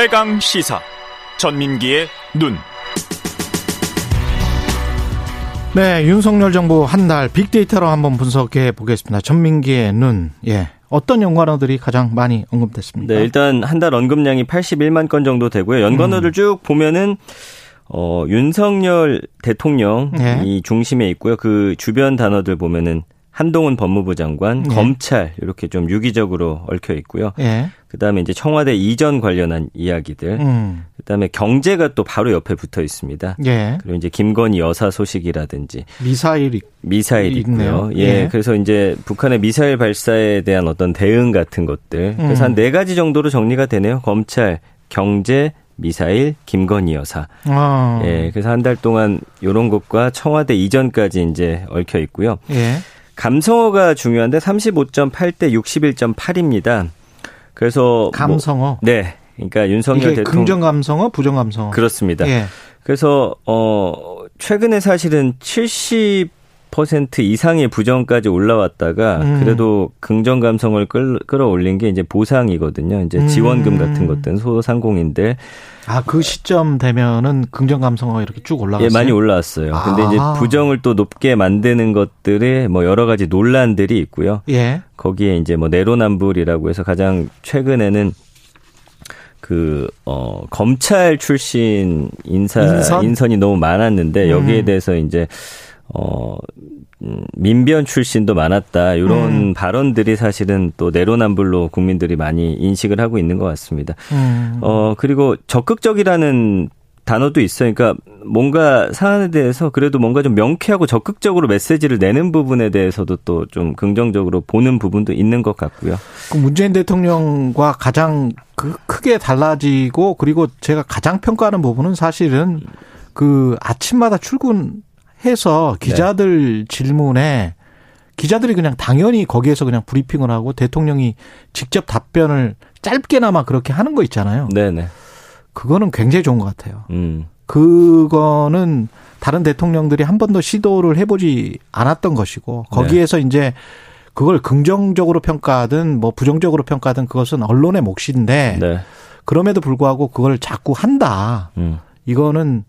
최강 시사 전민기의 눈. 네, 윤석열 정부 한 달 빅데이터로 한번 분석해 보겠습니다. 전민기의 눈. 예. 어떤 연관어들이 가장 많이 언급됐습니까? 네, 일단 한 달 언급량이 81만 건 정도 되고요. 연관어를 음. 쭉 보면은 어, 윤석열 대통령이 네. 중심에 있고요. 그 주변 단어들 보면은 한동훈 법무부 장관, 네. 검찰 이렇게 좀 유기적으로 얽혀 있고요. 네. 그다음에 이제 청와대 이전 관련한 이야기들. 음. 그다음에 경제가 또 바로 옆에 붙어 있습니다. 예. 그리고 이제 김건희 여사 소식이라든지 미사일 미사일 있고요. 예. 예. 그래서 이제 북한의 미사일 발사에 대한 어떤 대응 같은 것들. 그래서 음. 한네 가지 정도로 정리가 되네요. 검찰, 경제, 미사일, 김건희 여사. 아. 예. 그래서 한 달 동안 요런 것과 청와대 이전까지 이제 얽혀 있고요. 예. 감성어가 중요한데 35.8대 61.8입니다. 그래서 뭐 감성어. 뭐, 네. 그러니까 윤석열 대통령 긍정 감성어, 부정 감성어. 그렇습니다. 예. 그래서 어 최근에 사실은 70 퍼센트 이상의 부정까지 올라왔다가 음. 그래도 긍정 감성을 끌, 끌어올린 게 이제 보상이거든요. 이제 지원금 음. 같은 것들은 소상공인들 아, 그 시점 되면은 긍정 감성어가 이렇게 쭉 올라갔어요. 예, 많이 올라왔어요. 아. 근데 이제 부정을 또 높게 만드는 것들에 뭐 여러 가지 논란들이 있고요. 예. 거기에 이제 뭐 내로남불이라고 해서 가장 최근에는 그, 어, 검찰 출신 인사, 인선? 인선이 너무 많았는데 여기에 음. 대해서 이제 어, 음, 민변 출신도 많았다. 이런 음. 발언들이 사실은 또 내로남불로 국민들이 많이 인식을 하고 있는 것 같습니다. 음. 어, 그리고 적극적이라는 단어도 있어요. 그러니까 뭔가 사안에 대해서 그래도 뭔가 좀 명쾌하고 적극적으로 메시지를 내는 부분에 대해서도 또 좀 긍정적으로 보는 부분도 있는 것 같고요. 그 문재인 대통령과 가장 그 크게 달라지고 그리고 제가 가장 평가하는 부분은 사실은 그 아침마다 출근 해서 기자들 네. 질문에 기자들이 그냥 당연히 거기에서 그냥 브리핑을 하고 대통령이 직접 답변을 짧게나마 그렇게 하는 거 있잖아요. 네네. 그거는 굉장히 좋은 것 같아요. 음. 그거는 다른 대통령들이 한 번도 시도를 해보지 않았던 것이고 거기에서 네. 이제 그걸 긍정적으로 평가하든 뭐 부정적으로 평가하든 그것은 언론의 몫인데 네. 그럼에도 불구하고 그걸 자꾸 한다. 음. 이거는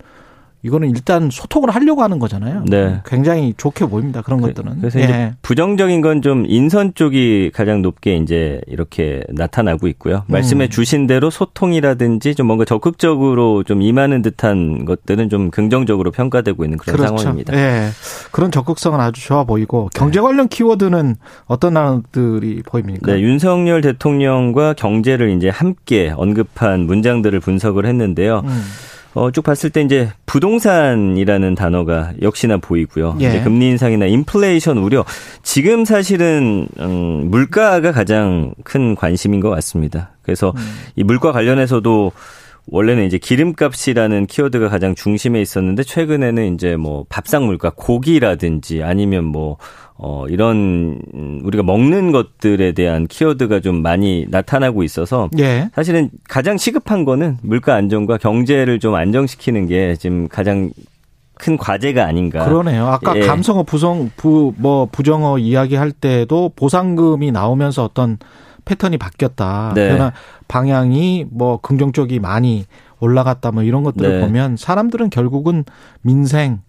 이거는 일단 소통을 하려고 하는 거잖아요. 네. 굉장히 좋게 보입니다. 그런 것들은. 그래서 예. 이제 부정적인 건 좀 인선 쪽이 가장 높게 이제 이렇게 나타나고 있고요. 음. 말씀해 주신 대로 소통이라든지 좀 뭔가 적극적으로 좀 임하는 듯한 것들은 좀 긍정적으로 평가되고 있는 그런 그렇죠. 상황입니다. 예. 그런 적극성은 아주 좋아 보이고 경제 관련 키워드는 어떤 단어들이 보입니까? 네, 윤석열 대통령과 경제를 이제 함께 언급한 문장들을 분석을 했는데요. 음. 어, 쭉 봤을 때 이제 부동산이라는 단어가 역시나 보이고요. 예. 이제 금리 인상이나 인플레이션 우려. 지금 사실은 음, 물가가 가장 큰 관심인 것 같습니다. 그래서 음. 이 물가 관련해서도 원래는 이제 기름값이라는 키워드가 가장 중심에 있었는데 최근에는 이제 뭐 밥상 물가 고기라든지 아니면 뭐 어, 이런, 우리가 먹는 것들에 대한 키워드가 좀 많이 나타나고 있어서. 예. 사실은 가장 시급한 거는 물가 안정과 경제를 좀 안정시키는 게 지금 가장 큰 과제가 아닌가. 그러네요. 아까 예. 감성어 부성, 부, 뭐, 부정어 이야기할 때도 보상금이 나오면서 어떤 패턴이 바뀌었다. 네. 그러나 방향이 뭐 긍정 적이 많이 올라갔다 뭐 이런 것들을 네. 보면 사람들은 결국은 민생,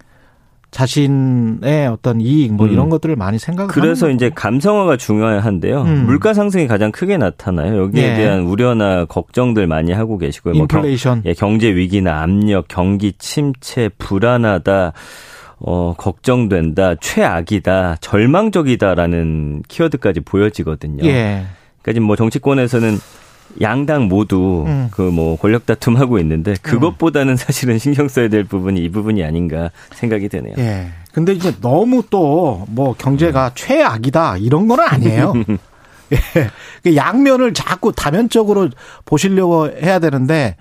자신의 어떤 이익 뭐 이런 음. 것들을 많이 생각을 그래서 이제 감성어가 중요한데요. 음. 물가 상승이 가장 크게 나타나요. 여기에 예. 대한 우려나 걱정들 많이 하고 계시고요. 인플레이션, 뭐 경, 예, 경제 위기나 압력, 경기 침체, 불안하다. 어, 걱정된다, 최악이다, 절망적이다라는 키워드까지 보여지거든요. 예. 그러니까 지금 뭐 정치권에서는 양당 모두 음. 그뭐 권력 다툼하고 있는데 그것보다는 사실은 신경 써야 될 부분이 이 부분이 아닌가 생각이 되네요. 예. 근데 이제 너무 또 뭐 경제가 음. 최악이다 이런 건 아니에요. 예. 그 양면을 자꾸 다면적으로 보시려고 해야 되는데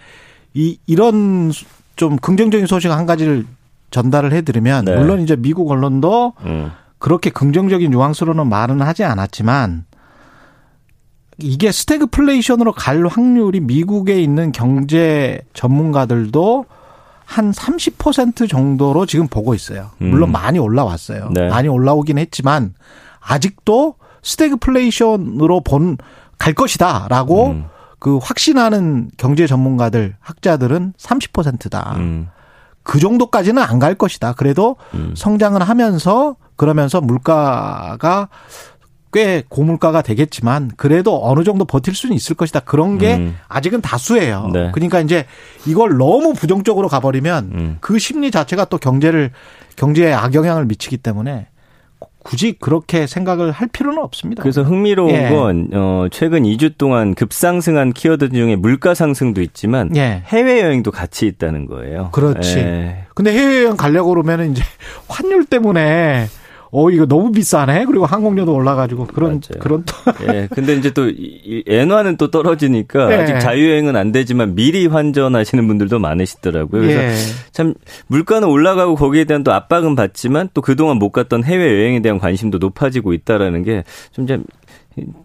이 이런 좀 긍정적인 소식 한 가지를 전달을 해드리면 네. 물론 이제 미국 언론도 음. 그렇게 긍정적인 뉘앙스로는 말은 하지 않았지만 이게 스태그플레이션으로 갈 확률이 미국에 있는 경제 전문가들도 한 30% 정도로 지금 보고 있어요. 물론 음. 많이 올라왔어요. 네. 많이 올라오긴 했지만 아직도 스태그플레이션으로 본 갈 것이다라고 음. 그 확신하는 경제 전문가들, 학자들은 30%다. 음. 그 정도까지는 안 갈 것이다. 그래도 음. 성장을 하면서 그러면서 물가가 꽤 고물가가 되겠지만 그래도 어느 정도 버틸 수는 있을 것이다. 그런 게 음. 아직은 다수예요. 네. 그러니까 이제 이걸 너무 부정적으로 가버리면 음. 그 심리 자체가 또 경제를 경제에 악영향을 미치기 때문에 굳이 그렇게 생각을 할 필요는 없습니다. 그래서 흥미로운 예. 건 어, 최근 2주 동안 급상승한 키워드 중에 물가 상승도 있지만 예. 해외 여행도 같이 있다는 거예요. 그렇지. 예. 근데 해외 여행 가려고 그러면 이제 환율 때문에 어 이거 너무 비싸네. 그리고 항공료도 올라가지고 그런 맞아요. 그런 또 예. 근데 이제 또 엔화는 또 떨어지니까 예. 아직 자유여행은 안 되지만 미리 환전하시는 분들도 많으시더라고요. 그래서 예. 참 물가는 올라가고 거기에 대한 또 압박은 받지만 또 그동안 못 갔던 해외 여행에 대한 관심도 높아지고 있다라는 게 좀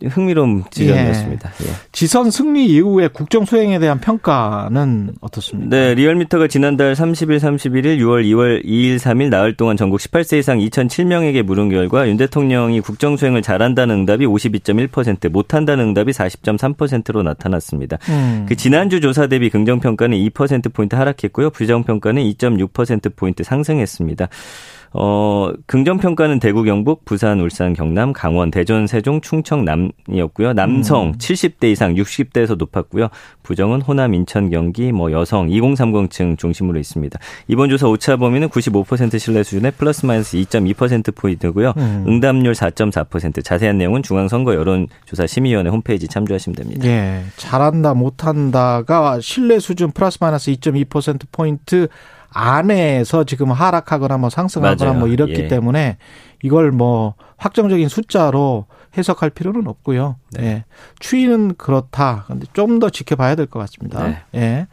흥미로운 지점이었습니다. 예. 예. 지선 승리 이후에 국정 수행에 대한 평가는 어떻습니까? 네, 리얼미터가 지난달 30일, 31일, 6월, 2월 2일, 3일 나흘 동안 전국 18세 이상 2,007명에게 물은 결과 윤 대통령이 국정 수행을 잘한다는 응답이 52.1%, 못한다는 응답이 40.3%로 나타났습니다. 음. 그 지난주 조사 대비 긍정 평가는 2% 포인트 하락했고요, 부정 평가는 2.6% 포인트 상승했습니다. 어, 긍정평가는 대구, 경북, 부산, 울산, 경남, 강원, 대전, 세종, 충청, 남이었고요. 남성 음. 70대 이상 60대에서 높았고요. 부정은 호남, 인천, 경기, 뭐 여성, 2030층 중심으로 있습니다. 이번 조사 오차 범위는 95% 신뢰 수준의 플러스 마이너스 2.2%포인트고요. 음. 응답률 4.4%. 자세한 내용은 중앙선거 여론조사 심의위원회 홈페이지 참조하시면 됩니다. 예. 잘한다, 못한다가 신뢰 수준 플러스 마이너스 2.2%포인트 안에서 지금 하락하거나 뭐 상승하거나 맞아요. 뭐 이렇기 예. 때문에 이걸 뭐 확정적인 숫자로 해석할 필요는 없고요. 네. 예. 추이는 그렇다. 근데 좀 더 지켜봐야 될 것 같습니다. 네. 예.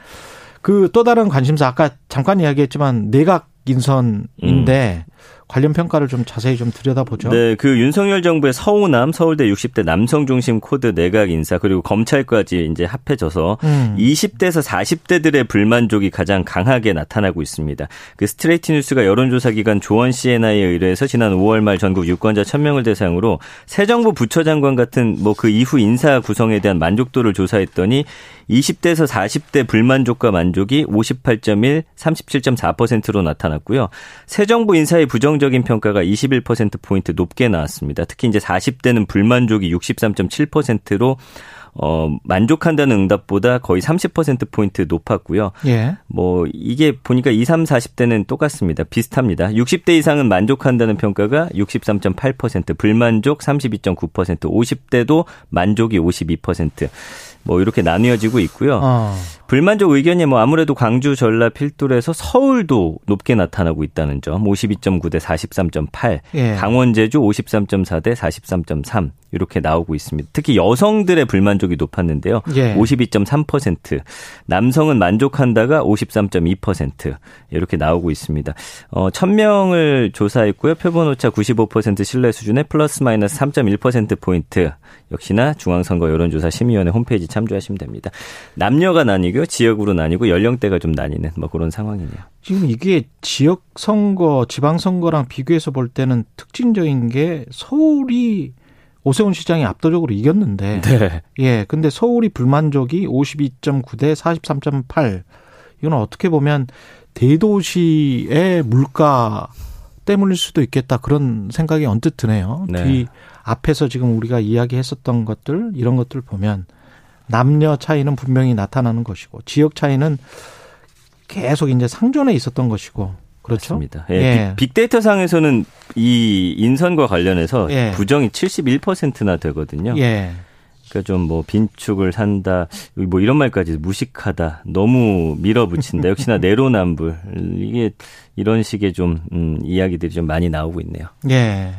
그 또 다른 관심사 아까 잠깐 이야기했지만 내각 인선인데 음. 관련 평가를 좀 자세히 좀 들여다보죠. 네, 그 윤석열 정부의 서오남 서울대 60대 남성 중심 코드 내각 인사 그리고 검찰까지 이제 합해져서 음. 20대에서 40대들의 불만족이 가장 강하게 나타나고 있습니다. 그 스트레이트 뉴스가 여론조사 기관 조원 CNI에 의뢰해서 지난 5월 말 전국 유권자 1000명을 대상으로 새 정부 부처장관 같은 뭐 그 이후 인사 구성에 대한 만족도를 조사했더니 20대에서 40대 불만족과 만족이 58.1, 37.4%로 나타났고요. 새 정부 인사의 부정 적인 평가가 21%포인트 높게 나왔습니다. 특히 이제 40대는 불만족이 63.7%로 어, 만족한다는 응답보다 거의 30%포인트 높았고요. 예. 뭐, 이게 보니까 20, 30, 40대는 똑같습니다. 비슷합니다. 60대 이상은 만족한다는 평가가 63.8%, 불만족 32.9%, 50대도 만족이 52%. 뭐 이렇게 나뉘어지고 있고요. 어. 불만족 의견이 뭐 아무래도 광주, 전라, 필두에서 서울도 높게 나타나고 있다는 점. 52.9 대 43.8. 예. 강원, 제주 53.4 대 43.3. 이렇게 나오고 있습니다. 특히 여성들의 불만족이 높았는데요. 예. 52.3%. 남성은 만족한다가 53.2% 이렇게 나오고 있습니다. 어, 1000명을 조사했고요. 표본 오차 95% 신뢰 수준의 플러스 마이너스 3.1% 포인트. 역시나 중앙선거 여론조사 심의위원회 홈페이지 참조하시면 됩니다. 남녀가 나뉘고 지역으로 나뉘고 연령대가 좀 나뉘는 뭐 그런 상황이네요. 지금 이게 지역 선거, 지방 선거랑 비교해서 볼 때는 특징적인 게 서울이 오세훈 시장이 압도적으로 이겼는데, 네. 예, 근데 서울이 불만족이 52.9 대 43.8. 이건 어떻게 보면 대도시의 물가 때문일 수도 있겠다 그런 생각이 언뜻 드네요. 네. 뒤 앞에서 지금 우리가 이야기했었던 것들 이런 것들 보면 남녀 차이는 분명히 나타나는 것이고 지역 차이는 계속 이제 상존에 있었던 것이고 그렇죠. 맞습니다. 예, 예. 빅, 데이터 상에서는 이 인선과 관련해서 예. 부정이 71%나 되거든요. 예. 그러니까 좀 뭐 빈축을 산다, 뭐 이런 말까지 무식하다, 너무 밀어붙인다. 역시나 내로남불 이게 이런 식의 좀 음, 이야기들이 좀 많이 나오고 있네요. 예.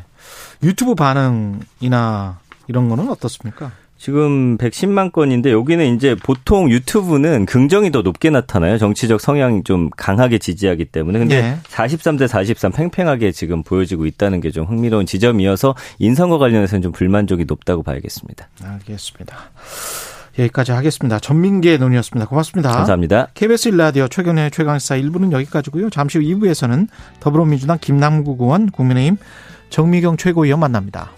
유튜브 반응이나 이런 거는 어떻습니까? 지금 110만 건인데 여기는 이제 보통 유튜브는 긍정이 더 높게 나타나요. 정치적 성향이 좀 강하게 지지하기 때문에. 근데 네. 43대 43 팽팽하게 지금 보여지고 있다는 게 좀 흥미로운 지점이어서 인선과 관련해서는 좀 불만족이 높다고 봐야겠습니다. 알겠습니다. 여기까지 하겠습니다. 전민기의 논의였습니다. 고맙습니다. 감사합니다. KBS 일라디오 최경의 최강시사 1부는 여기까지고요. 잠시 후 2부에서는 더불어민주당 김남국 의원, 국민의힘 정미경 최고위원 만납니다.